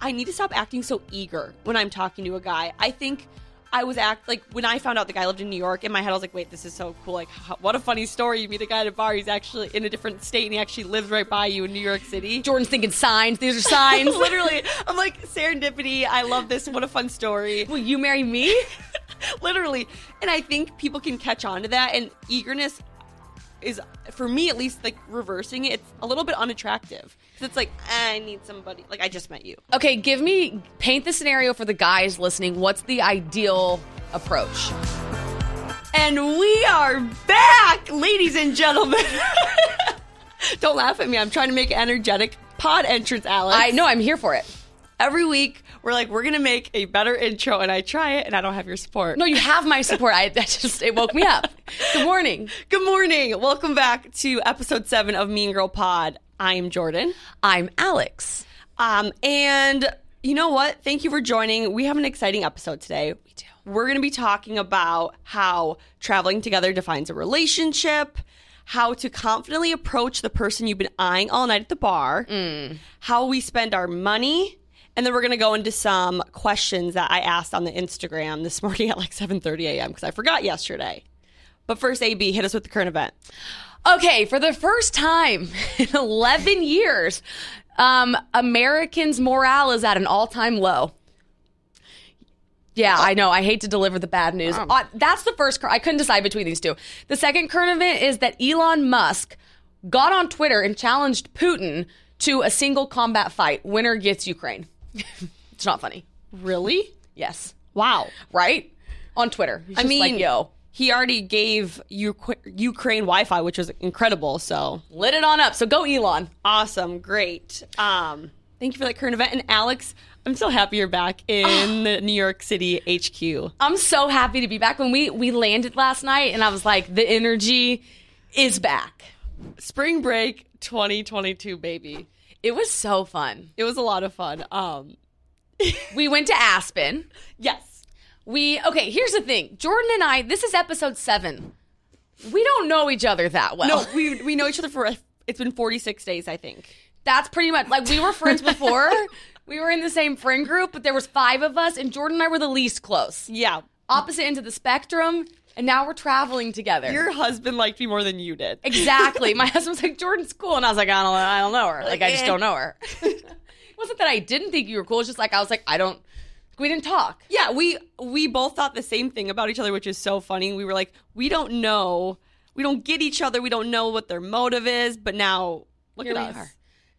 I need to stop acting so eager when I'm talking to a guy. I think I was act like when I found out the guy lived in New York. In my head, I was like, "Wait, this is so cool! Like, what a funny story! You meet a guy at a bar. He's actually in a different state, and he actually lives right by you in New York City." Jordyn's thinking signs. These are signs. Literally, I'm like serendipity. I love this. What a fun story. Will you marry me? Literally, and I think people can catch on to that. And eagerness is, for me at least, like reversing it. It's a little bit unattractive because it's like eh, I need somebody. Like I just met you. Okay, give me paint the scenario for the guys listening. What's the ideal approach? And we are back, ladies and gentlemen. Don't laugh at me. I'm trying to make energetic pod entrance, Alex. I know I'm here for it. Every week, we're like, we're to make a better intro, and I try it, and I don't have your support. No, you have my support. I, that just it woke me up. Good morning. Good morning. Welcome back to episode seven of Mean Girl Pod. I am Jordyn. I'm Alex. Um, and you know what? Thank you for joining. We have an exciting episode today. We do. We're to be talking about how traveling together defines a relationship, how to confidently approach the person you've been eyeing all night at the bar, how we spend our money, and then we're going to go into some questions that I asked on the Instagram this morning at like 7:30 a.m. because I forgot yesterday. But first, AB, hit us with the current event. Okay, for the first time in 11 years, um, Americans' morale is at an all-time low. Yeah, I know. I hate to deliver the bad news. Uh, that's the first. I couldn't decide between these two. The second current event is that Elon Musk got on Twitter and challenged Putin to a single combat fight. Winner gets Ukraine. it's not funny. Really? Yes. Wow. Right? On Twitter. He's I mean, like, yo, he already gave Uk- Ukraine Wi-Fi, which was incredible. So lit it on up. So go, Elon. awesome, great. Um, thank you for that current event. And Alex, I'm so happy you're back in the New York City HQ. I'm so happy to be back. When we we landed last night, and I was like, the energy is back. Spring break 2022, baby. It was so fun. It was a lot of fun. Um, We went to Aspen. yes. We okay. Here's the thing, Jordyn and I. This is episode seven. We don't know each other that well. No, we we know each other for it's been 46 days, I think. that's pretty much like we were friends before. we were in the same friend group, but there was five of us, and Jordyn and I were the least close, Yeah. opposite ends of the spectrum. And now we're traveling together. Your husband liked me more than you did. Exactly. My husband was like, Jordyn's cool. And I was like, I don't, I don't know her. Like, I just eh. don't know her. it wasn't that I didn't think you were cool. It's just like, I was like, I don't, we didn't talk. Yeah, we we both thought the same thing about each other, which is so funny. We were like, we don't know, we don't get each other, we don't know what their motive is, but now look Here at us. are.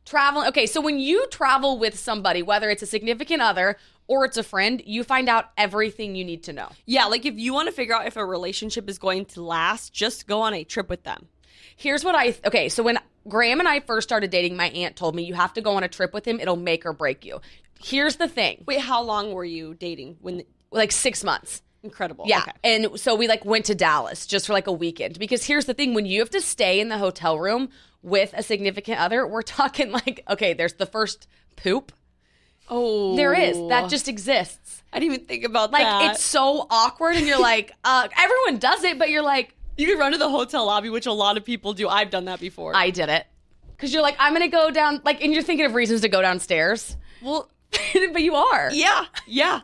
Traveling. Okay. So when you travel with somebody, whether it's a significant other or it's a friend, you find out everything you need to know. Yeah, like if you want to figure out if a relationship is going to last, just go on a trip with them. Here's what I, okay. So when Graham and I first started dating, my aunt told me you have to go on a trip with him. It'll make or break you. Here's the thing Wait, how long were you dating? When like six months. incredible. Yeah. Okay. And so we like went to Dallas just for like a weekend because here's the thing when you have to stay in the hotel room with a significant other, we're talking like okay, there's the first poop. Oh, There is. That just exists. I didn't even think about Like that. Like, it's so awkward and you're like uh everyone does it but you're like you can run to the hotel lobby, which a lot of people do. I've done that before. I did it. Cuz you're like I'm going to go down like and you're thinking of reasons to go downstairs. well, but you are. yeah, yeah.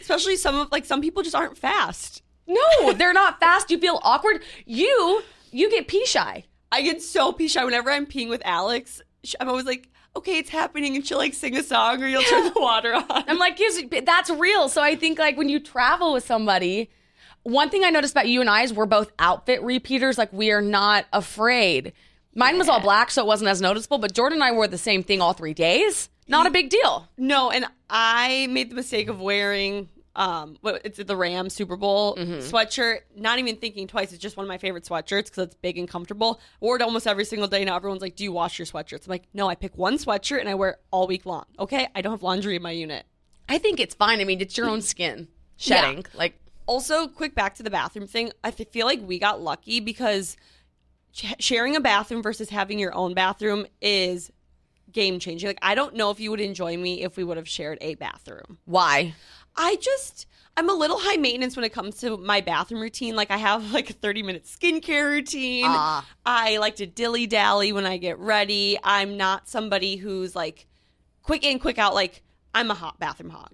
Especially some of like some people just aren't fast. No, they're not fast. You feel awkward. You you get pee shy. I get so pee shy whenever I'm peeing with Alex. I'm always like, okay, it's happening, and she'll like sing a song, or you'll turn the water on. I'm like, that's real. So I think like when you travel with somebody, one thing I noticed about you and I is we're both outfit repeaters. Like we are not afraid. Mine was all black, so it wasn't as noticeable. But Jordyn and I wore the same thing all three days. Not a big deal. no, and I made the mistake of wearing um, what it's the Ram Super Bowl sweatshirt. Not even thinking twice. It's just one of my favorite sweatshirts because it's big and comfortable. Wore it almost every single day. Now everyone's like, "Do you wash your sweatshirts?" I'm like, "No, I pick one sweatshirt and I wear it all week long." Okay, I don't have laundry in my unit. I think it's fine. I mean, it's your own skin shedding. Like also quick back to the bathroom thing i feel like we got lucky because sharing a bathroom versus having your own bathroom is game changing like i don't know if you would enjoy me if we would have shared a bathroom why? I just i'm a little high maintenance when it comes to my bathroom routine. Like i have like a 30 minute skincare routine. Ah. i like to dilly dally when i get ready. I'm not somebody who's like quick in quick out. Like I'm a hot bathroom hog.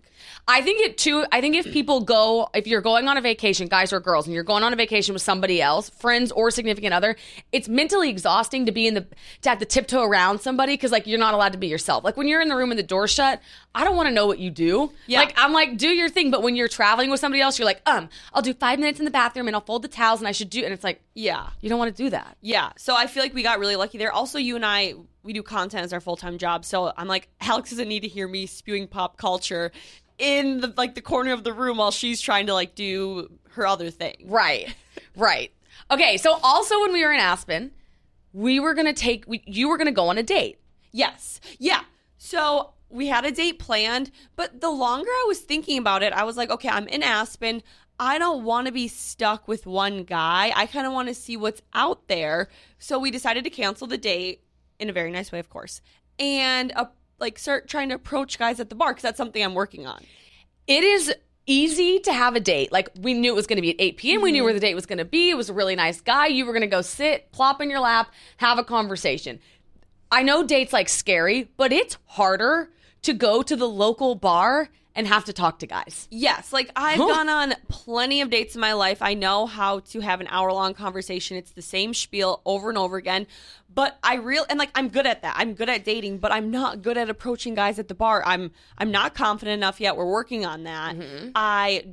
I think it too. I think if people go, if you're going on a vacation, guys or girls, and you're going on a vacation with somebody else, friends or significant other, it's mentally exhausting to be in the to have to tiptoe around somebody because like you're not allowed to be yourself. Like when you're in the room and the door's shut, I don't want to know what you do. Yeah. Like I'm like, do your thing. But when you're traveling with somebody else, you're like, um, I'll do five minutes in the bathroom and I'll fold the towels and I should do. And it's like, Yeah. you don't want to do that. Yeah. So I feel like we got really lucky there. Also, you and I, we do content as our full time job. So I'm like, Alex doesn't need to hear me spewing pop culture in the like the corner of the room while she's trying to like do her other thing. Right. Right. Okay. So also when we were in Aspen, we were gonna take. We, you were gonna go on a date. Yes. Yeah. So we had a date planned, but the longer I was thinking about it, I was like, okay, I'm in Aspen. I don't want to be stuck with one guy. I kind of want to see what's out there. So we decided to cancel the date in a very nice way, of course, and uh, like start trying to approach guys at the bar because that's something I'm working on. It is easy to have a date. Like we knew it was going to be at 8 p.m. We knew where the date was going to be. It was a really nice guy. You were going to go sit, plop in your lap, have a conversation. I know dates like scary, but it's harder to go to the local bar and have to talk to guys. Yes, like I've Huh. gone on plenty of dates in my life. I know how to have an hour long conversation. It's the same spiel over and over again. But I real and like I'm good at that. I'm good at dating, but I'm not good at approaching guys at the bar. I'm I'm not confident enough yet. We're working on that. Mm-hmm. I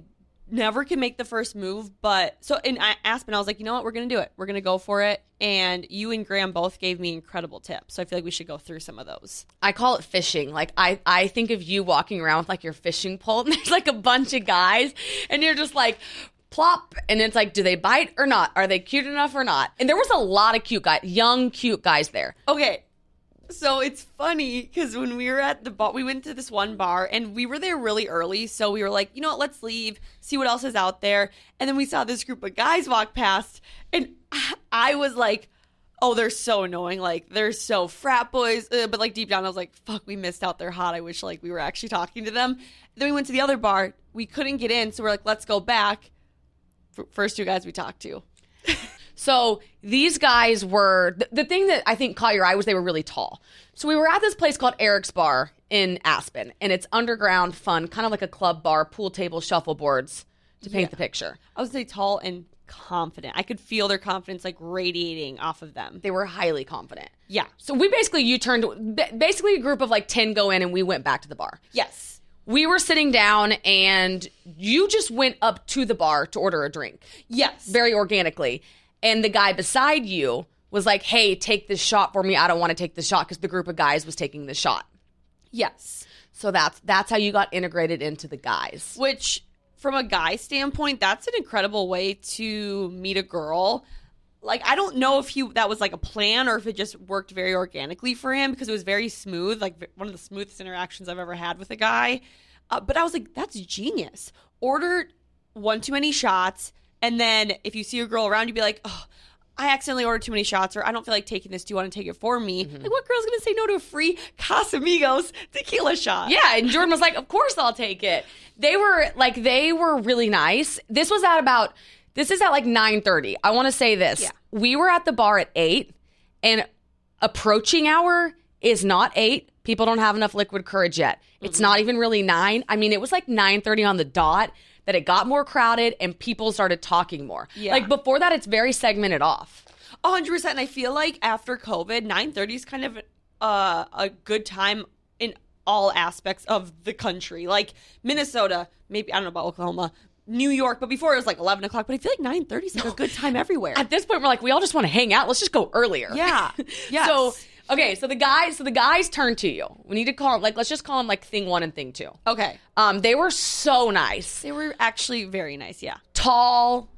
never can make the first move, but so in Aspen, I was like, you know what, we're gonna do it. We're gonna go for it. And you and Graham both gave me incredible tips, so I feel like we should go through some of those. I call it fishing. Like I, I think of you walking around with like your fishing pole, and there's like a bunch of guys, and you're just like plop, and it's like, do they bite or not? Are they cute enough or not? And there was a lot of cute guys, young cute guys there. Okay. So it's funny because when we were at the bar, we went to this one bar and we were there really early. So we were like, you know what, let's leave, see what else is out there. And then we saw this group of guys walk past, and I was like, oh, they're so annoying. Like, they're so frat boys. Uh, but like deep down, I was like, fuck, we missed out. They're hot. I wish like we were actually talking to them. Then we went to the other bar. We couldn't get in. So we're like, let's go back. F- First two guys we talked to. So these guys were the, the thing that I think caught your eye was they were really tall. So we were at this place called Eric's Bar in Aspen, and it's underground, fun, kind of like a club bar, pool table, shuffleboards to paint the picture. I would say tall and confident. I could feel their confidence like radiating off of them. They were highly confident. Yeah. So we basically you turned basically a group of like 10 go in and we went back to the bar. Yes. We were sitting down and you just went up to the bar to order a drink Yes. very organically. And the guy beside you was like, "Hey, take this shot for me. I don't want to take the shot because the group of guys was taking the shot." yes. So that's that's how you got integrated into the guys. Which, from a guy standpoint, that's an incredible way to meet a girl. Like I don't know if he that was like a plan or if it just worked very organically for him because it was very smooth, like one of the smoothest interactions I've ever had with a guy. Uh, but I was like, that's genius. Order one too many shots, and then if you see a girl around, you'd be like, oh. I accidentally ordered too many shots, or I don't feel like taking this. Do you want to take it for me? Mm-hmm. Like, what girl's gonna say no to a free Casamigos tequila shot? Yeah, and Jordyn was like, "Of course I'll take it." They were like they were really nice. This was at about this is at like 9:30. I want to say this. Yeah. We were at the bar at 8 and approaching hour is not 8. People don't have enough liquid courage yet. It's mm-hmm. not even really 9. I mean, it was like 9:30 on the dot that it got more crowded and people started talking more. Yeah. Like before that it's very segmented off. A hundred percent. And I feel like after COVID, nine thirty is kind of uh, a good time in all aspects of the country. Like Minnesota, maybe I don't know about Oklahoma, New York, but before it was like eleven o'clock. But I feel like nine thirty is like a good time everywhere. At this point we're like we all just want to hang out. Let's just go earlier. Yeah. Yes. So okay, so the guys, so the guys turn to you. We need to call them like let's just call them like thing one and thing two. okay, Um, they were so nice, they were actually very nice. Yeah, tall.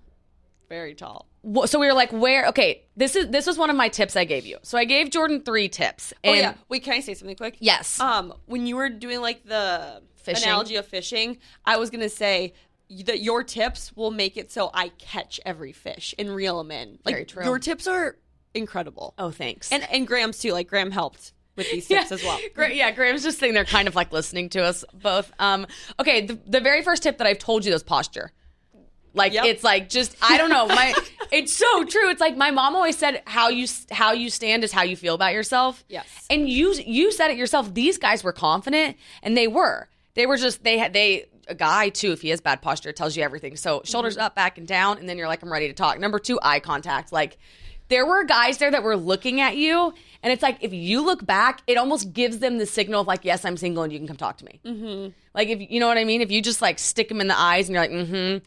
very tall. So we were like, where? Okay, this is this was one of my tips I gave you. So I gave Jordan three tips. Oh And yeah. Wait, can I say something quick? Yes. Um, when you were doing like the Fishing. analogy of fishing, I was gonna say that your tips will make it so I catch every fish and reel them in. Like Very true. your tips are incredible. oh, thanks. And and Graham's too. Like Graham helped with these tips as well. Gra- yeah, Graham's just sitting there, kind of like listening to us both. Um, okay, the, the very first tip that I've told you is posture. Like Yep. it's like just I don't know my it's so true. It's like my mom always said how you how you stand is how you feel about yourself. Yes. and you you said it yourself. These guys were confident, and they were. They were just they had they a guy too. If he has bad posture, it tells you everything. So shoulders Mm-hmm. up, back and down, and then you're like, I'm ready to talk. Number two, eye contact. Like there were guys there that were looking at you, and it's like if you look back, it almost gives them the signal of like, yes, I'm single, and you can come talk to me. Mm-hmm. Like if you know what I mean. If you just like stick them in the eyes, and you're like, mm-hmm.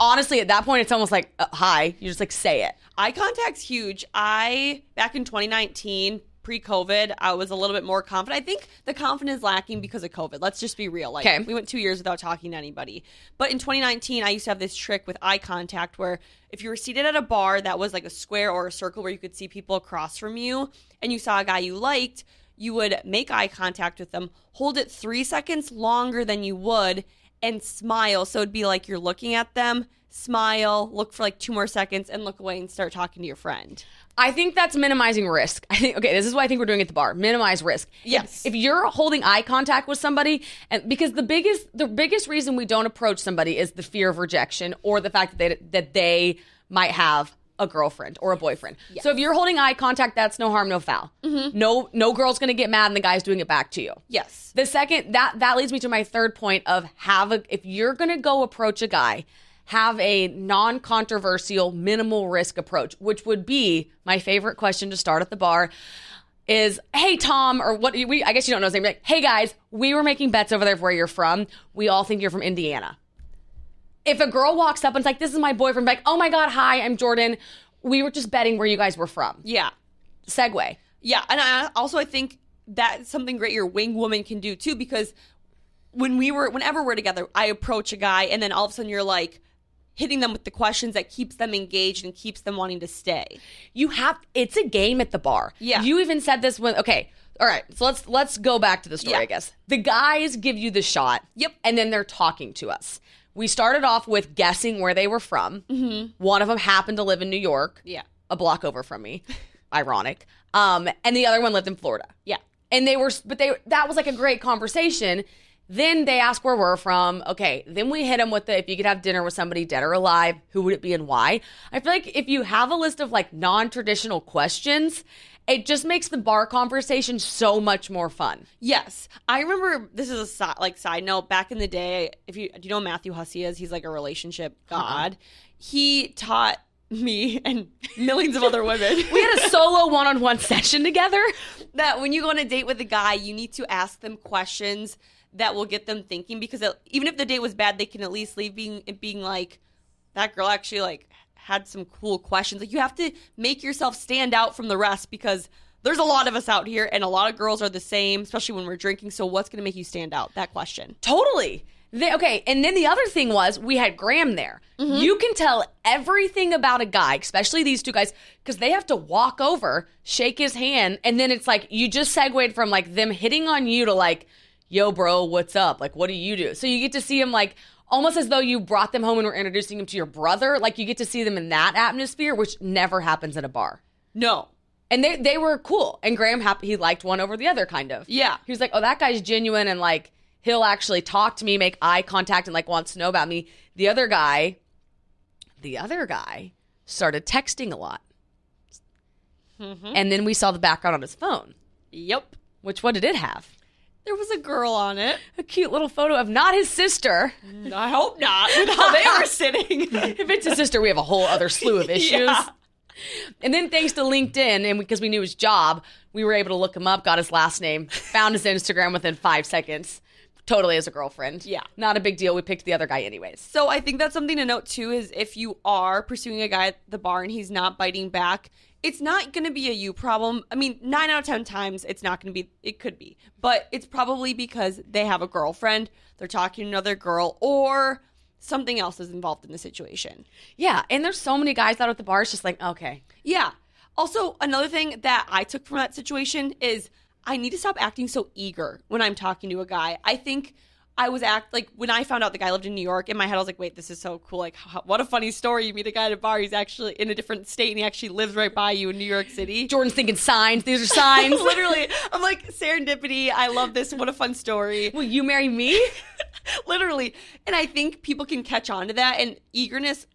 Honestly, at that point, it's almost like uh, hi. You just like say it. Eye contact's huge. I back in 2019, pre-COVID, I was a little bit more confident. I think the confidence lacking because of COVID. Let's just be real. Like Okay. we went two years without talking to anybody. But in 2019, I used to have this trick with eye contact where if you were seated at a bar that was like a square or a circle where you could see people across from you, and you saw a guy you liked, you would make eye contact with them, hold it three seconds longer than you would, and smile. So it'd be like you're looking at them, smile, look for like two more seconds, and look away and start talking to your friend. I think that's minimizing risk. I think okay, this is what I think we're doing at the bar. Minimize risk. Yes. If, if you're holding eye contact with somebody and because the biggest the biggest reason we don't approach somebody is the fear of rejection or the fact that they that they might have a girlfriend or a boyfriend. So if you're holding eye contact, that's no harm, no foul. Mm-hmm. No no girl's to get mad and the guy's doing it back to you. Yes. The second that that leads me to my third point of have a if you're to go approach a guy, have a non-controversial minimal risk approach, which would be my favorite question to start at the bar is hey Tom or what we I guess you don't know his name like hey guys, we were making bets over there of where you're from. We all think you're from Indiana. If a girl walks up and it's like this is my boyfriend like oh my god, hi, I'm Jordyn. We were just betting where you guys were from. Yeah. Segue. Yeah, and I also I think that's something great your wing woman can do too because when we were whenever we're together, I approach a guy and then all of a sudden you're like hitting them with the questions that keeps them engaged and keeps them wanting to stay. you have it's a game at the bar. Yeah. You even said this when okay. All right. So let's let's go back to the story, Yeah. I guess. The guys give you the shot. Yep. And then they're talking to us. We started off with guessing where they were from. Mm-hmm. One of them happened to live in New York. Yeah. A block over from me. Ironic. Um, and the other one lived in Florida. Yeah. And they were, but they, that was like a great conversation. Then they ask where we're from. Okay. Then we hit them with the, if you could have dinner with somebody dead or alive, who would it be and why? I feel like if you have a list of like non traditional questions, it just makes the bar conversation so much more fun. Yes, I remember. This is a si- like side note. Back in the day, if you do you know Matthew Hussey is, he's like a relationship uh-huh. god. He taught me and millions of other women We had a solo one on one session together. that when you go on a date with a guy, you need to ask them questions that will get them thinking. Because it, even if the date was bad, they can at least leave being being like, that girl actually like had some cool questions. Like you have to make yourself stand out from the rest because there's a lot of us out here, and a lot of girls are the same, especially when we're drinking. So what's going to make you stand out? That question. Totally. They, okay, and then the other thing was we had Graham there. Mm-hmm. You can tell everything about a guy, especially these two guys, because they have to walk over, shake his hand, and then it's like you just segued from like them hitting on you to like, yo, bro, what's up? Like, what do you do? So you get to see him like almost as though you brought them home and were introducing him to your brother. Like you get to see them in that atmosphere, which never happens at a bar. No. And they they were cool. And Graham happy he liked one over the other, kind of. Yeah. He was like, "Oh, that guy's genuine," and like he'll actually talk to me, make eye contact, and like wants to know about me. The other guy, the other guy, started texting a lot, mm-hmm. and then we saw the background on his phone. Yep. Which what did it have? There was a girl on it. A cute little photo of not his sister. Mm, I hope not. With how they were sitting. if it's his sister, we have a whole other slew of issues. Yeah. And then thanks to LinkedIn and because we knew his job, we were able to look him up, got his last name, found his Instagram within five seconds. Totally as a girlfriend. Yeah. Not a big deal. We picked the other guy anyways. So I think that's something to note too is if you are pursuing a guy at the bar and he's not biting back, it's not going to be a you problem. I mean, 9 out of 10 times it's not going to be it could be. But it's probably because they have a girlfriend, they're talking to another girl or something else is involved in the situation. Yeah. And there's so many guys out at the bar. It's just like, okay. Yeah. Also, another thing that I took from that situation is I need to stop acting so eager when I'm talking to a guy. I think I was act like when I found out the guy lived in New York. In my head, I was like, "Wait, this is so cool! Like, how, what a funny story! You meet a guy at a bar. He's actually in a different state, and he actually lives right by you in New York City." Jordyn's thinking signs. These are signs. Literally, I'm like serendipity. I love this. What a fun story. Will you marry me? Literally, and I think people can catch on to that and eagerness.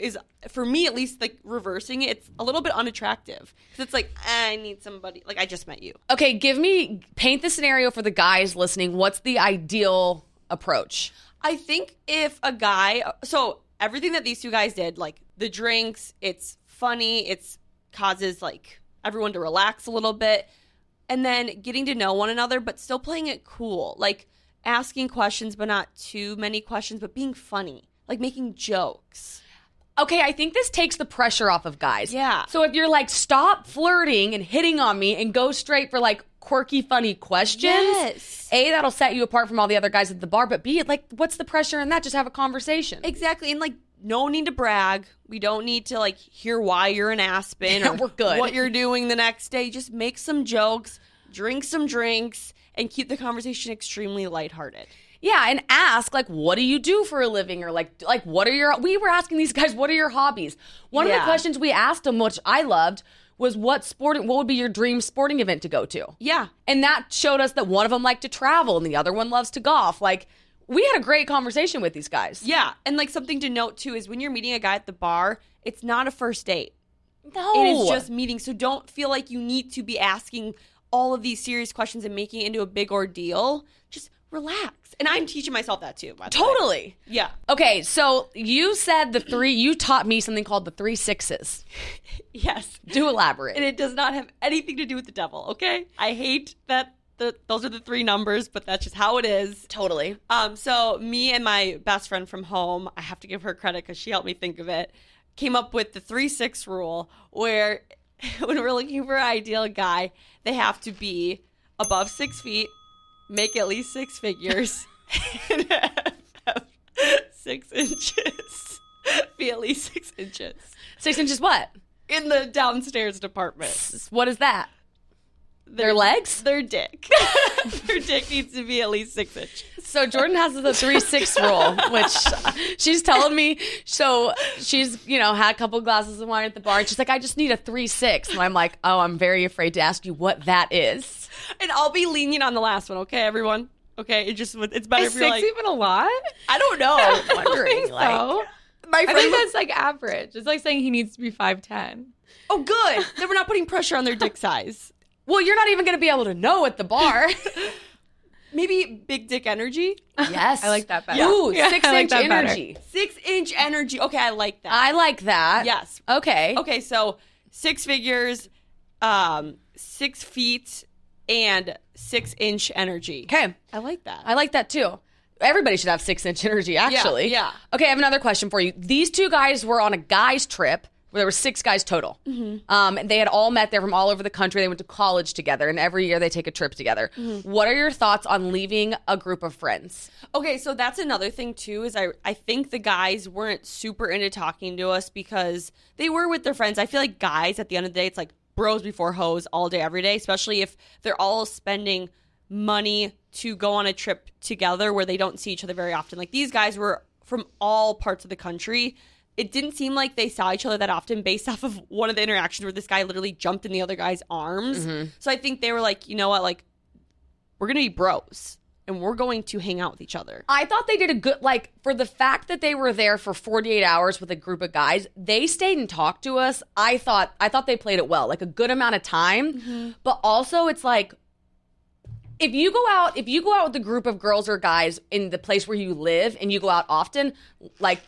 Is for me at least like reversing it. It's a little bit unattractive because it's like I need somebody like I just met you. Okay, give me paint the scenario for the guys listening. What's the ideal approach? I think if a guy, so everything that these two guys did, like the drinks, it's funny, it's causes like everyone to relax a little bit, and then getting to know one another, but still playing it cool, like asking questions, but not too many questions, but being funny, like making jokes. Okay, I think this takes the pressure off of guys. Yeah. So if you're like, stop flirting and hitting on me and go straight for like quirky, funny questions, Yes. A, that'll set you apart from all the other guys at the bar, but B, like, what's the pressure in that? Just have a conversation. Exactly. And like, no need to brag. We don't need to like hear why you're in Aspen Yeah, or we're good. what you're doing the next day. Just make some jokes, drink some drinks, and keep the conversation extremely lighthearted. Yeah, and ask like, what do you do for a living, or like, like what are your? We were asking these guys, what are your hobbies? One of the questions we asked them, which I loved, was what sporting, what would be your dream sporting event to go to? Yeah. And that showed us that one of them liked to travel and the other one loves to golf. Like, we had a great conversation with these guys. Yeah. And like something to note too is when you're meeting a guy at the bar, it's not a first date. No, It is just meeting. So don't feel like you need to be asking all of these serious questions and making it into a big ordeal. Just relax. And I'm teaching myself that too. By the way. totally. Yeah. Okay, so you said the three. You taught me something called the three sixes. Yes. Do elaborate. and it does not have anything to do with the devil. Okay, I hate that the those are the three numbers, but that's just how it is. totally. Um, so me and my best friend from home, I have to give her credit because she helped me think of it. Came up with the three six rule, where when we're looking for an ideal guy, they have to be above six feet, make at least six figures, and have six inches. Be at least six inches Six inches. What? in the downstairs department. What is that? Their legs? Their dick. Their dick needs to be at least six inches. So Jordyn has the three six rule, which she's telling me. So she's you know had a couple glasses of wine at the bar, and she's like, "I just need a three six. And I'm like, "Oh, I'm very afraid to ask you what that is." And I'll be lenient on the last one, okay, everyone? Okay, it just it's better Is if you're six like even a lot? I don't know. I'm wondering, think like, so. My I friend think was- that's like average. It's like saying he needs to be five ten. Oh good. then we're not putting pressure on their dick size. well, you're not even going to be able to know at the bar. Maybe big dick energy. yes, I like that better. Ooh, Yeah, six I like inch that better. energy. Six inch energy. Okay, I like that. I like that. yes. Okay. Okay, so six figures, um, six feet, and six inch energy. Okay. I like that. I like that too. Everybody should have six inch energy, actually. yeah. Okay, I have another question for you. These two guys were on a guys' trip where there were six guys total. Mm-hmm. Um, and they had all met there from all over the country. They went to college together, and every year they take a trip together. Mm-hmm. What are your thoughts on leaving a group of friends? Okay, so that's another thing too. Is I I think the guys weren't super into talking to us because they were with their friends. I feel like guys at the end of the day, it's like bros before hoes all day every day. Especially if they're all spending money to go on a trip together where they don't see each other very often. Like these guys were from all parts of the country. It didn't seem like they saw each other that often based off of one of the interactions where this guy literally jumped in the other guy's arms. Mm-hmm. So I think they were like, you know what, like we're gonna be bros and we're going to hang out with each other. I thought they did a good like for the fact that they were there for 48 hours with a group of guys. They stayed and talked to us. I thought I thought they played it well, like a good amount of time. Mm-hmm. But also it's like if you go out if you go out with a group of girls or guys in the place where you live and you go out often, like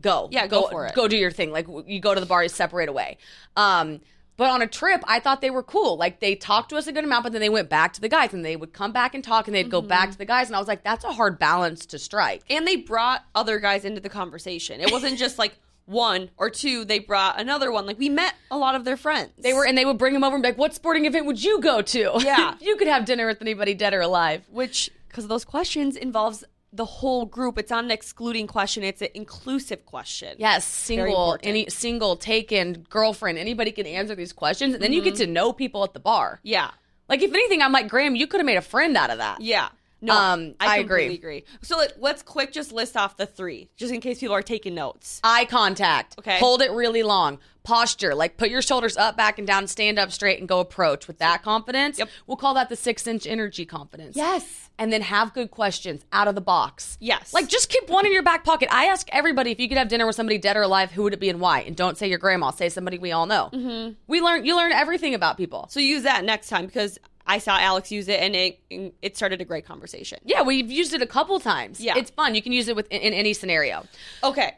go. Yeah, go for it. Go do your thing. Like you go to the bar, you separate away. Um but on a trip, I thought they were cool. Like they talked to us a good amount, but then they went back to the guys and they would come back and talk and they'd go Mm-hmm. back to the guys. And I was like, that's a hard balance to strike. And they brought other guys into the conversation. It wasn't just like one or two, they brought another one. Like we met a lot of their friends. They were, and they would bring them over and be like, "What sporting event would you go to? Yeah. you could have dinner with anybody, dead or alive." which because those questions involves the whole group. It's not an excluding question, it's an inclusive question. Yes, single, any single, taken, girlfriend, anybody can answer these questions, and then you get Mm-hmm. to know people at the bar. Yeah. Like, if anything, I'm like Graham. You could have made a friend out of that. Yeah. No, um, I, I, agree. agree. So let, let's quick just list off the three, just in case people are taking notes. Eye contact. Okay. Hold it really long. Posture, like put your shoulders up, back, and down, stand up straight, and go approach with that confidence. Yep. We'll call that the six inch energy confidence. Yes. And then have good questions out of the box. Yes. Like just keep one in your back pocket. I ask everybody if you could have dinner with somebody dead or alive, who would it be and why? And don't say your grandma. Say somebody we all know. Mm-hmm. We learn. You learn everything about people. So use that next time because I saw Alex use it and it it started a great conversation. Yeah, we've used it a couple times. Yeah. it's fun. You can use it with in, in any scenario. Okay.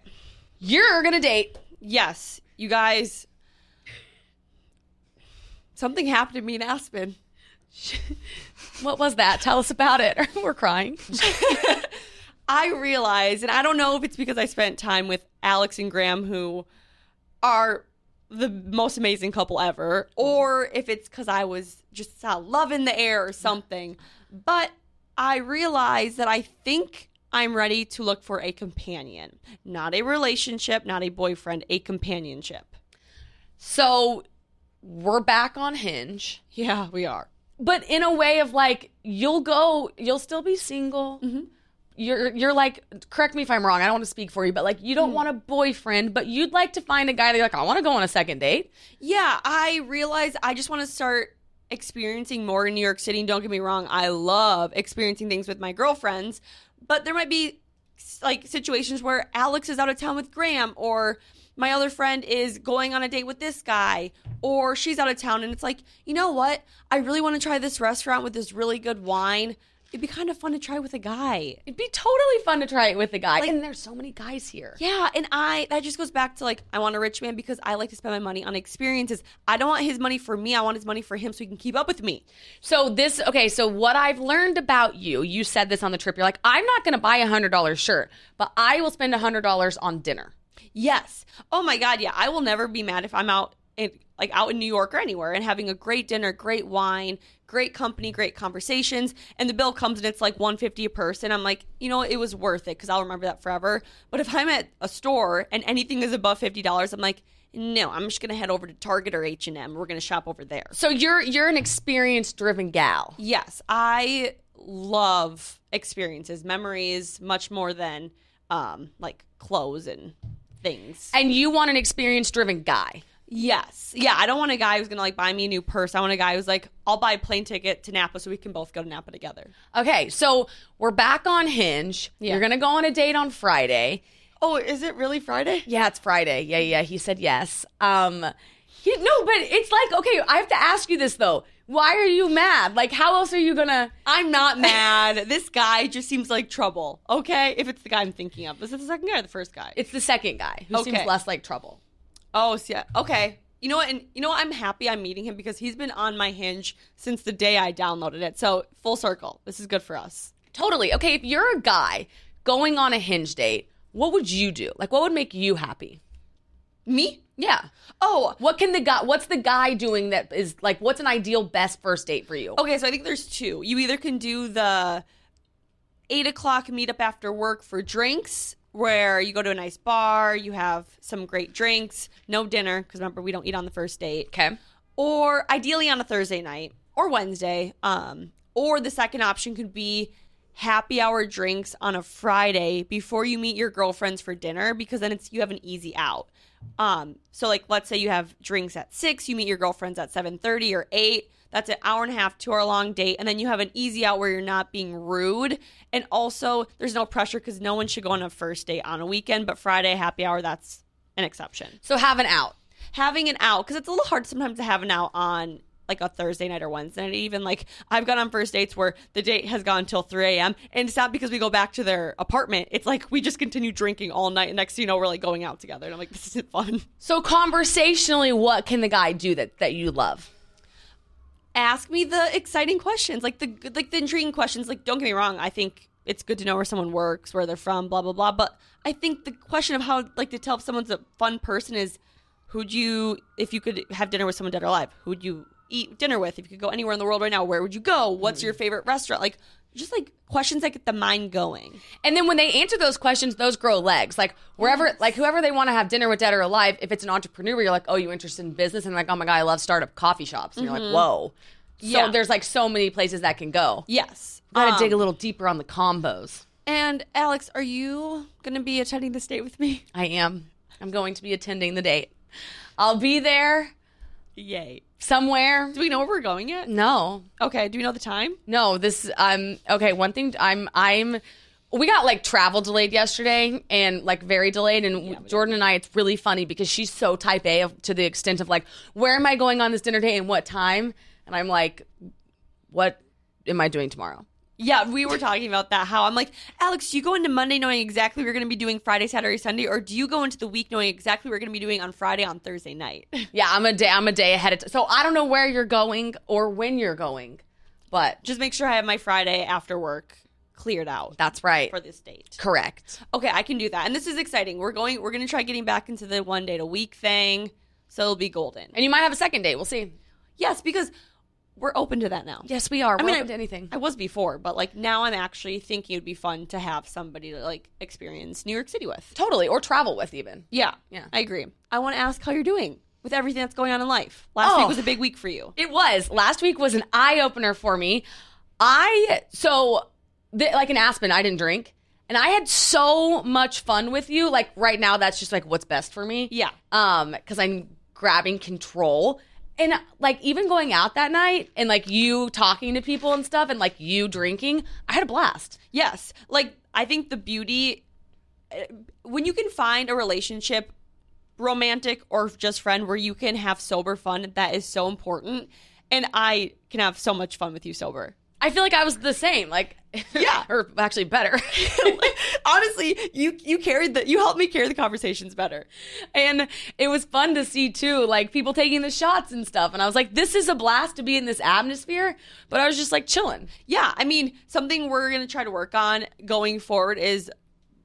You're gonna date. Yes, you guys. Something happened to me in Aspen. What was that? Tell us about it. We're crying. I realized, and I don't know if it's because I spent time with Alex and Graham, who are the most amazing couple ever, oh. or if it's because I was just saw love in the air or something. But I realized that I think I'm ready to look for a companion, not a relationship, not a boyfriend, a companionship. So we're back on Hinge, Yeah, we are. but in a way of like you'll go, you'll still be single. Mm-hmm. You're you're like, correct me if I'm wrong. I don't want to speak for you, but like you don't hmm. want a boyfriend, but you'd like to find a guy that you're like, I want to go on a second date. Yeah, I realize I just want to start experiencing more in New York City. Don't get me wrong, I love experiencing things with my girlfriends, but there might be like situations where Alex is out of town with Graham or my other friend is going on a date with this guy or she's out of town and it's like, "You know what? I really want to try this restaurant with this really good wine. It'd be kind of fun to try with a guy." It'd be totally fun to try it with a guy. Like, and there's so many guys here. Yeah, and I that just goes back to like I want a rich man because I like to spend my money on experiences. I don't want his money for me. I want his money for him so he can keep up with me. So this okay, so what I've learned about you, you said this on the trip. You're like, I'm not gonna buy a hundred dollar shirt, but I will spend a hundred dollars on dinner. Yes. Oh my god, yeah. I will never be mad if I'm out in like out in New York or anywhere and having a great dinner, great wine, great company, great conversations, and the bill comes and it's like 150 a person. I'm like, you know, it was worth it cuz I'll remember that forever. But if I'm at a store and anything is above $50, I'm like, no, I'm just going to head over to Target or H&M. We're going to shop over there. So you're you're an experience driven gal. Yes, I love experiences, memories much more than um like clothes and things. And you want an experience driven guy. Yes. Yeah, I don't want a guy who's going to like buy me a new purse. I want a guy who's like I'll buy a plane ticket to Napa so we can both go to Napa together. Okay, so we're back on Hinge. Yeah. You're gonna go on a date on Friday. Oh, is it really Friday? Yeah, it's Friday. Yeah, yeah. He said yes. Um, he, no, but it's like okay. I have to ask you this though. Why are you mad? Like, how else are you gonna? I'm not mad. this guy just seems like trouble. Okay? If it's the guy I'm thinking of. Is it the second guy or the first guy? It's the second guy who seems less like trouble. Oh, so yeah. Okay. You know what? And you know what? I'm happy I'm meeting him because he's been on my hinge since the day I downloaded it. So full circle. This is good for us. Totally. Okay, if you're a guy going on a Hinge date, what would you do? Like, what would make you happy? Me? Yeah. Oh, What can the guy? What's the guy doing that is like? What's an ideal best first date for you? okay. So I think there's two. You either can do the eight o'clock meetup after work for drinks, where you go to a nice bar, you have some great drinks, no dinner, because remember, we don't eat on the first date. Okay. or ideally on a Thursday night or Wednesday. Um, or the second option could be happy hour drinks on a Friday before you meet your girlfriends for dinner because then it's you have an easy out. Um, so like let's say you have drinks at six, you meet your girlfriends at seven thirty or eight. That's an hour and a half, two hour long date, and then you have an easy out where you're not being rude, and also there's no pressure because no one should go on a first date on a weekend. But Friday happy hour, that's an exception So have an out. having an out because it's a little hard sometimes to have an out on like a Thursday night or Wednesday night. Even like I've gone on first dates where the date has gone till 3 a.m. and it's not because we go back to their apartment. It's like we just continue drinking all night. And next thing you know, we're like going out together. And I'm like, this isn't fun. So conversationally, what can the guy do that that you love? Ask me the exciting questions, like the like the intriguing questions. Like, don't get me wrong, I think it's good to know where someone works, where they're from, blah blah blah. But I think the question of how like to tell if someone's a fun person is who'd you if you could have dinner with someone dead or alive who'd you eat dinner with if you could go anywhere in the world right now where would you go what's hmm. your favorite restaurant like just like questions that get the mind going And then when they answer those questions, those grow legs. Like wherever, like whoever they want to have dinner with, dead or alive. If it's an entrepreneur, you're like, oh, you interested in business? And like, oh my god, I love startup coffee shops. And you're like, whoa. Yeah. So there's like so many places that can go. Yes. Gotta Um, dig a little deeper on the combos. And Alex, are you going to be attending this date with me? I am. I'm going to be attending the date. I'll be there Yay. Somewhere. Do we know where we're going yet? No, Okay. Do we know the time? no. This um. Okay. One thing. I'm. I'm. We got like travel delayed yesterday and like very delayed. And Jordyn and I, it's really funny because she's so type A of, to the extent of like, where am I going on this dinner date and what time? And I'm like, what am I doing tomorrow? Yeah, we were talking about that. How I'm like, Alex, do you go into Monday knowing exactly what you're going to be doing Friday, Saturday, Sunday, or do you go into the week knowing exactly what you're going to be doing on Friday on Thursday night? Yeah, I'm a day. I'm a day ahead of. T- so I don't know where you're going or when you're going, but Just make sure I have my Friday after work cleared out that's right. for this date. Correct. Okay, I can do that. And this is exciting. We're going. We're going to try getting back into the one date a week thing, so it'll be golden. And you might have a second date. We'll see. Yes, because we're open to that now. Yes, we are. We're mean, open I- to anything. I was before, but like now I'm actually thinking it'd be fun to have somebody to like experience New York City with. totally, or travel with even. Yeah, Yeah. I agree. I want to ask how you're doing with everything that's going on in life. Last Oh. week was a big week for you. It was last week was an eye opener for me. I so the, like in Aspen, I didn't drink, and I had so much fun with you. Like right now, that's just like what's best for me. Yeah. Um, because I'm grabbing control. And like even going out that night and like you talking to people and stuff and like you drinking, I had a blast. Yes, like I think the beauty uh, when you can find a relationship, romantic or just friend, where you can have sober fun. That is so important, and I can have so much fun with you sober. I feel like I was the same, like Yeah. or actually better. Honestly, you you carried the you helped me carry the conversations better. and it was fun to see too, like people taking the shots and stuff. And I was like, this is a blast to be in this atmosphere. But I was just like chilling. Yeah, I mean, something we're going to try to work on going forward is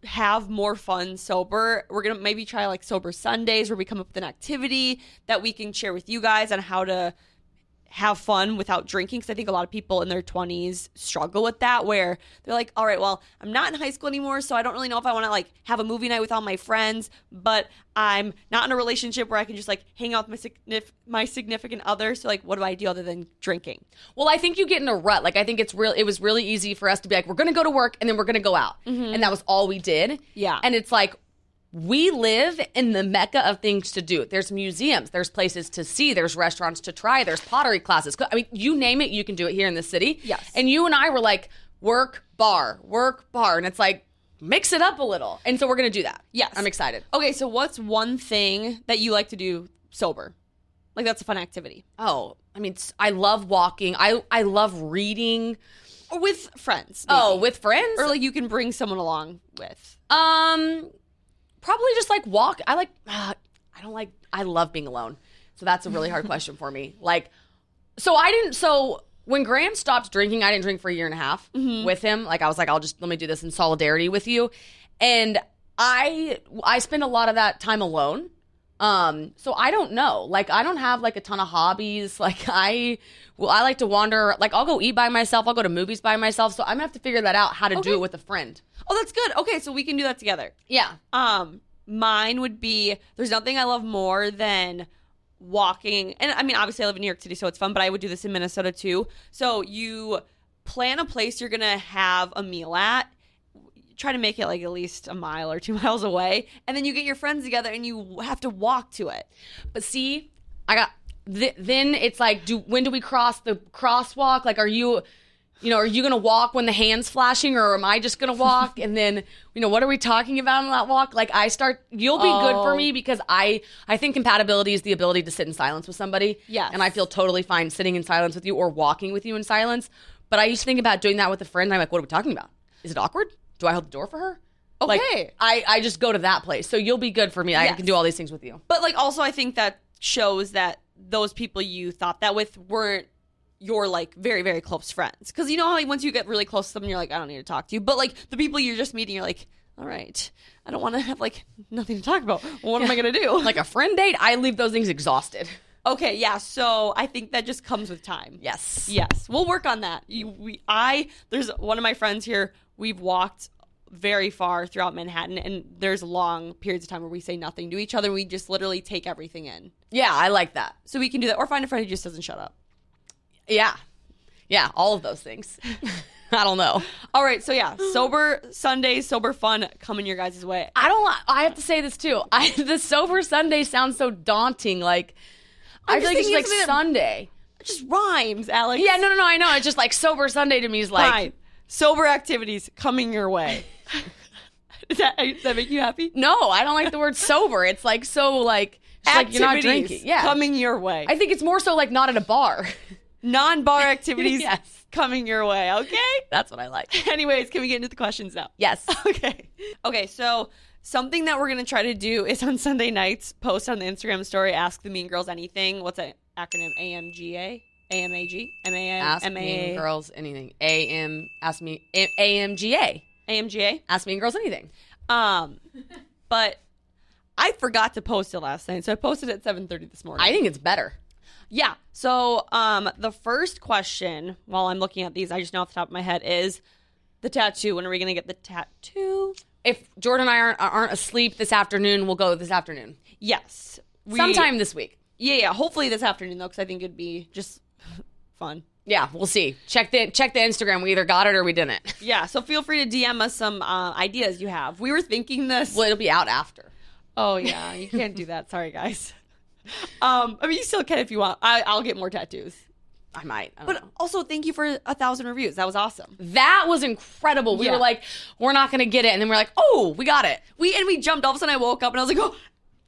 have more fun sober. We're going to maybe try like sober Sundays where we come up with an activity that we can share with you guys on how to have fun without drinking because I think a lot of people in their 20s struggle with that where they're like, "All right, well, I'm not in high school anymore, so I don't really know if I want to like have a movie night with all my friends, but I'm not in a relationship where I can just like hang out with my my significant other, so like what do I do other than drinking?" Well, I think you get in a rut. Like I think it's real. It was really easy for us to be like, we're gonna go to work and then we're gonna go out, mm-hmm. and that was all we did. Yeah. And it's like we live in the mecca of things to do. There's museums, there's places to see, there's restaurants to try, there's pottery classes. I mean, you name it, you can do it here in the city. Yes. And you and I were like, work bar, work bar, and it's like mix it up a little. And so we're gonna do that. Yes. I'm excited. Okay, so what's one thing that you like to do sober? Like that's a fun activity. Oh, I mean, I love walking. I I love reading. Or with friends. Oh, with friends? or like you can bring someone along with. Um, probably just like walk. I like. Uh, I don't like. I love being alone. So that's a really hard question for me. Like, so I didn't. So when Graham stopped drinking, I didn't drink for a year and a half with him. Like I was like, I'll just let me do this in solidarity with you. And I I spend a lot of that time alone. Um, so I don't know. Like I don't have like a ton of hobbies. Like I well, I like to wander. Like I'll go eat by myself. I'll go to movies by myself. So I'm gonna have to figure that out how to Okay. do it with a friend. Oh, that's good. Okay, so we can do that together. Yeah. Um, mine would be there's nothing I love more than walking. And I mean, obviously I live in New York City, so it's fun, but I would do this in Minnesota too. So you plan a place you're gonna have a meal at. Try to make it like at least a mile or two miles away, and then you get your friends together and you have to walk to it. But see, I got th- then it's like, do when do we cross the crosswalk? Like, are you, you know, are you gonna walk when the hands flashing, or am I just gonna walk? and then, you know, what are we talking about on that walk? Like, I start. You'll be good for Oh. me because I I think compatibility is the ability to sit in silence with somebody. Yes. and I feel totally fine sitting in silence with you or walking with you in silence. But I used to think about doing that with a friend. And I'm like, what are we talking about? Is it awkward? Do I hold the door for her? Like, Okay. I, I just go to that place. So you'll be good for me. I can do all these things with you. But like also I think that shows that those people you thought that with weren't your like very very close friends. Because you know how like, once you get really close to them you're like I don't need to talk to you. But like the people you're just meeting you're like all right. I don't want to have like nothing to talk about. Well, what am I gonna do? Like a friend date, I leave those things exhausted. okay yeah so I think that just comes with time. Yes. yes. We'll work on that. You we I there's one of my friends here we've walked very far throughout Manhattan and there's long periods of time where we say nothing to each other we just literally take everything in. Yeah, I like that. So we can do that, or find a friend who just doesn't shut up. Yeah. Yeah, all of those things. I don't know. All right, so yeah, sober Sunday, sober fun coming your guys' way. I don't. I have to say this too. I the sober Sunday sounds so daunting. Like I I'm feel like just it's like Sunday. It just rhymes, Alex. Yeah, no, no, no. I know. It's just like sober Sunday to me is like Fine. Sober activities coming your way. Does that, does that make you happy? no. I don't like the word sober. It's like so like it's like you're not drinking. Yeah, coming your way. I think it's more so like not at a bar. Non-bar activities Yes. coming your way. Okay. That's what I like. Anyways, can we get into the questions now? Yes. Okay. Okay, so something that we're gonna try to do is on Sunday nights, post on the Instagram story, ask the Mean Girls anything. What's that acronym? AMGA? AMAG? MAM? Ask me girls anything. AM. Ask me A- AMGA. AMGA? Ask me girls anything. Um, but I forgot to post it last night, so I posted it at seven thirty this morning. I think it's better. Yeah. So, um, the first question, while I'm looking at these, I just know off the top of my head is the tattoo. When are we gonna get the tattoo? If Jordyn and I aren't aren't asleep this afternoon, we'll go this afternoon. Yes, we, Sometime this week. Yeah, yeah. Hopefully this afternoon though, because I think it'd be just fun. Yeah, we'll see. Check the check the Instagram. We either got it or we didn't. Yeah. So feel free to DM us some uh, ideas you have. We were thinking this. Well, it'll be out after. Oh yeah, you can't do that. Sorry, guys. Um, I mean, you still can if you want. I, I'll get more tattoos. I might. I But know. also, thank you for a thousand reviews. That was awesome. that was incredible. We Yeah. were like, we're not gonna get it, and then we're like, oh, we got it. We and we jumped. All of a sudden, I woke up and I was like, oh,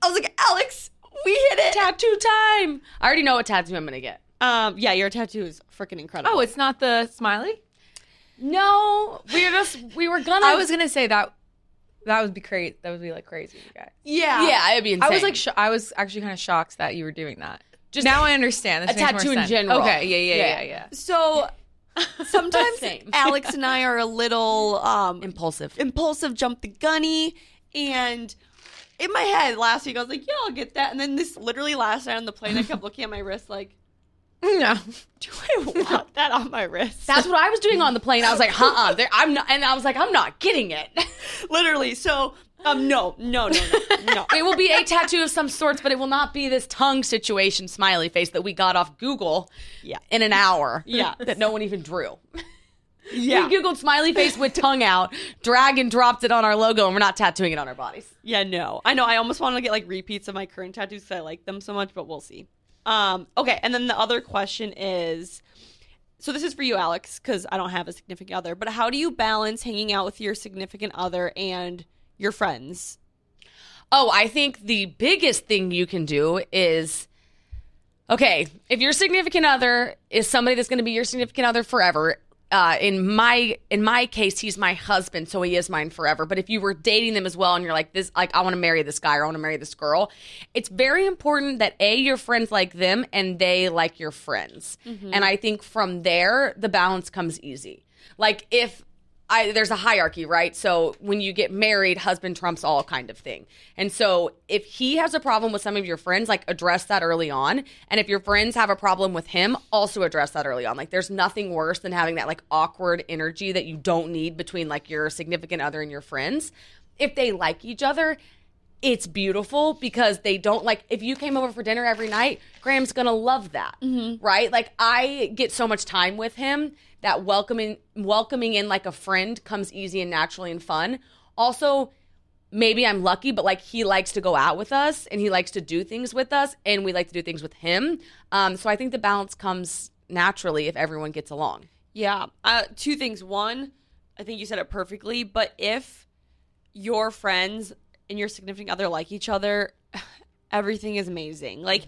I was like, Alex, we hit it. Tattoo time. I already know what tattoo I'm gonna get. Um, yeah, your tattoo is freaking incredible. Oh, it's not the smiley. No, we were just we were gonna. I was gonna say that. That would be crazy. That would be like crazy, you guys. yeah, yeah, it'd be insane. I was like, sh- I was actually kind of shocked that you were doing that. Just now I understand. This a makes more tattoo in general. Okay, yeah, yeah, Yeah. yeah, yeah. So sometimes Alex and I are a little um impulsive. impulsive jump the gunny and in my head last week I was like, yeah, I'll get that. And then this literally last night on the plane I kept looking at my wrist like, No, do I want that on my wrist? That's what I was doing on the plane. I was like, huh, uh I'm not, and I was like, I'm not getting it. literally. So um no, no, no, no, no. It will be a tattoo of some sorts, but it will not be this tongue situation smiley face that we got off Google Yeah. in an hour. Yeah. That no one even drew. Yeah. We Googled smiley face with tongue out, drag and dropped it on our logo, and we're not tattooing it on our bodies. Yeah, no. I know. I almost want to get like repeats of my current tattoos because I like them so much, but we'll see. Um, okay, and then the other question is so this is for you, Alex, because I don't have a significant other, but how do you balance hanging out with your significant other and your friends? Oh, I think the biggest thing you can do is okay, if your significant other is somebody that's going to be your significant other forever, uh, in my in my case, he's my husband, so he is mine forever. But if you were dating them as well, and you're like this, like I want to marry this guy or I want to marry this girl, it's very important that a your friends like them and they like your friends. And I think from there the balance comes easy. Like if I, there's a hierarchy, right? So when you get married, husband trumps all kind of thing. And so if he has a problem with some of your friends, like address that early on. And if your friends have a problem with him, also address that early on. Like there's nothing worse than having that like awkward energy that you don't need between like your significant other and your friends. If they like each other, it's beautiful because they don't like if you came over for dinner every night graham's gonna love that mm-hmm. right like i get so much time with him that welcoming welcoming in like a friend comes easy and naturally and fun also maybe i'm lucky but like he likes to go out with us and he likes to do things with us and we like to do things with him um, so i think the balance comes naturally if everyone gets along Yeah. Uh, two things. One, I think you said it perfectly, but if your friends and your significant other like each other, everything is amazing. Like,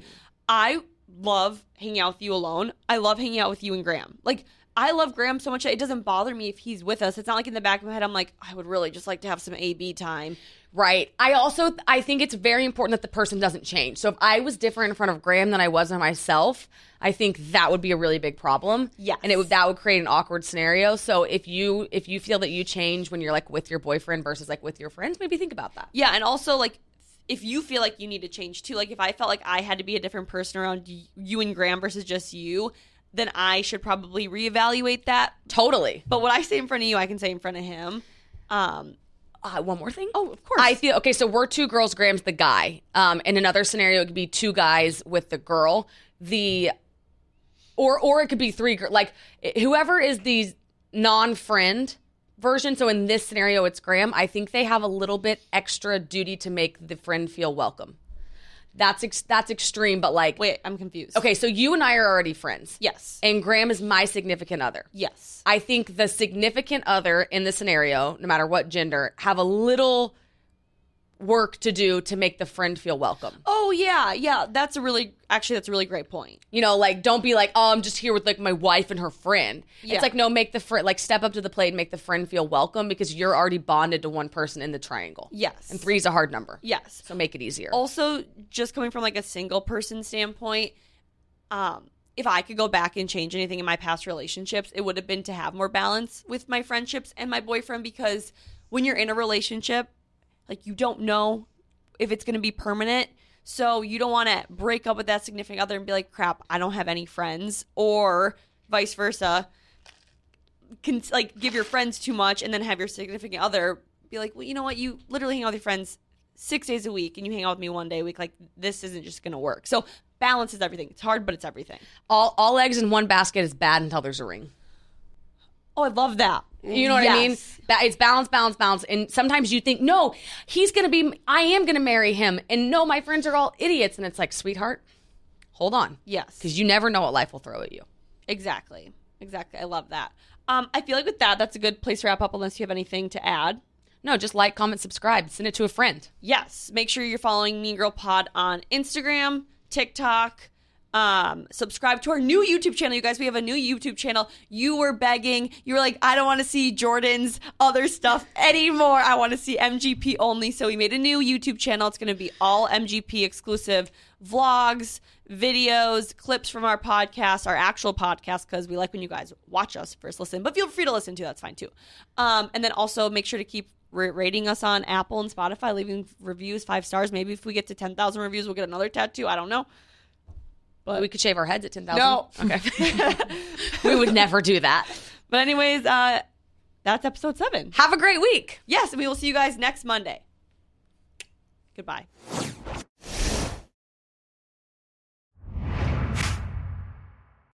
I love hanging out with you alone. I love hanging out with you and Graham. Like, I love Graham so much that it doesn't bother me if he's with us. It's not like in the back of my head, I'm like, I would really just like to have some AB time. Right. I also I think it's very important that the person doesn't change. So if I was different in front of Graham than I was on myself, I think that would be a really big problem. Yes. And it would that would create an awkward scenario. So if you if you feel that you change when you're like with your boyfriend versus like with your friends, maybe think about that. Yeah, and also like if you feel like you need to change too, like if I felt like I had to be a different person around you and Graham versus just you, then I should probably reevaluate that. Totally. But what I say in front of you, I can say in front of him. Um, Uh, one more thing. oh, of course. I feel okay. So we're two girls. Graham's the guy. Um, in another scenario, it could be two guys with the girl. The or or it could be three. Like whoever is the non-friend version. So in this scenario, it's Graham. I think they have a little bit extra duty to make the friend feel welcome. That's ex- that's extreme, but like Wait, I'm confused. Okay, so you and I are already friends. Yes. And Graham is my significant other. Yes. I think the significant other in the scenario, no matter what gender, have a little work to do to make the friend feel welcome. Oh yeah, yeah. That's a really actually that's a really great point. You know, like don't be like, oh, I'm just here with like my wife and her friend. Yeah. It's like no, make the friend like step up to the plate and make the friend feel welcome because you're already bonded to one person in the triangle. Yes. and three is a hard number. Yes. so make it easier. Also, just coming from like a single person standpoint, um, if I could go back and change anything in my past relationships, it would have been to have more balance with my friendships and my boyfriend because when you're in a relationship, like you don't know if it's going to be permanent. So you don't want to break up with that significant other and be like, crap, I don't have any friends, or vice versa. Can like give your friends too much and then have your significant other be like, well, you know what? You literally hang out with your friends six days a week and you hang out with me one day a week. Like this isn't just going to work. So balance is everything. It's hard, but it's everything. all all eggs in one basket is bad until there's a ring. Oh, I love that. You know what I mean? Yes. It's balance, balance, balance. And sometimes you think, no, he's going to be, I am going to marry him. And no, my friends are all idiots. And it's like, sweetheart, hold on. Yes. Because you never know what life will throw at you. Exactly. Exactly. I love that. Um, I feel like with that, that's a good place to wrap up unless you have anything to add. No, just like, comment, subscribe, send it to a friend. Yes. Make sure you're following Mean Girl Pod on Instagram, TikTok. Um, subscribe to our new YouTube channel. You guys, we have a new YouTube channel. You were begging. You were like, I don't want to see Jordyn's other stuff anymore. I want to see MGP only. So we made a new YouTube channel. It's going to be all MGP exclusive vlogs, videos, clips from our podcast, our actual podcast, because we like when you guys watch us first listen, but feel free to listen to That's fine too. Um, and then also make sure to keep rating us on Apple and Spotify, leaving reviews, five stars. Maybe if we get to 10,000 reviews, we'll get another tattoo. I don't know. But we could shave our heads at 10,000. No. Okay. we would never do that. But, anyways, uh, that's episode seven. Have a great week. Yes, we will see you guys next Monday. Goodbye.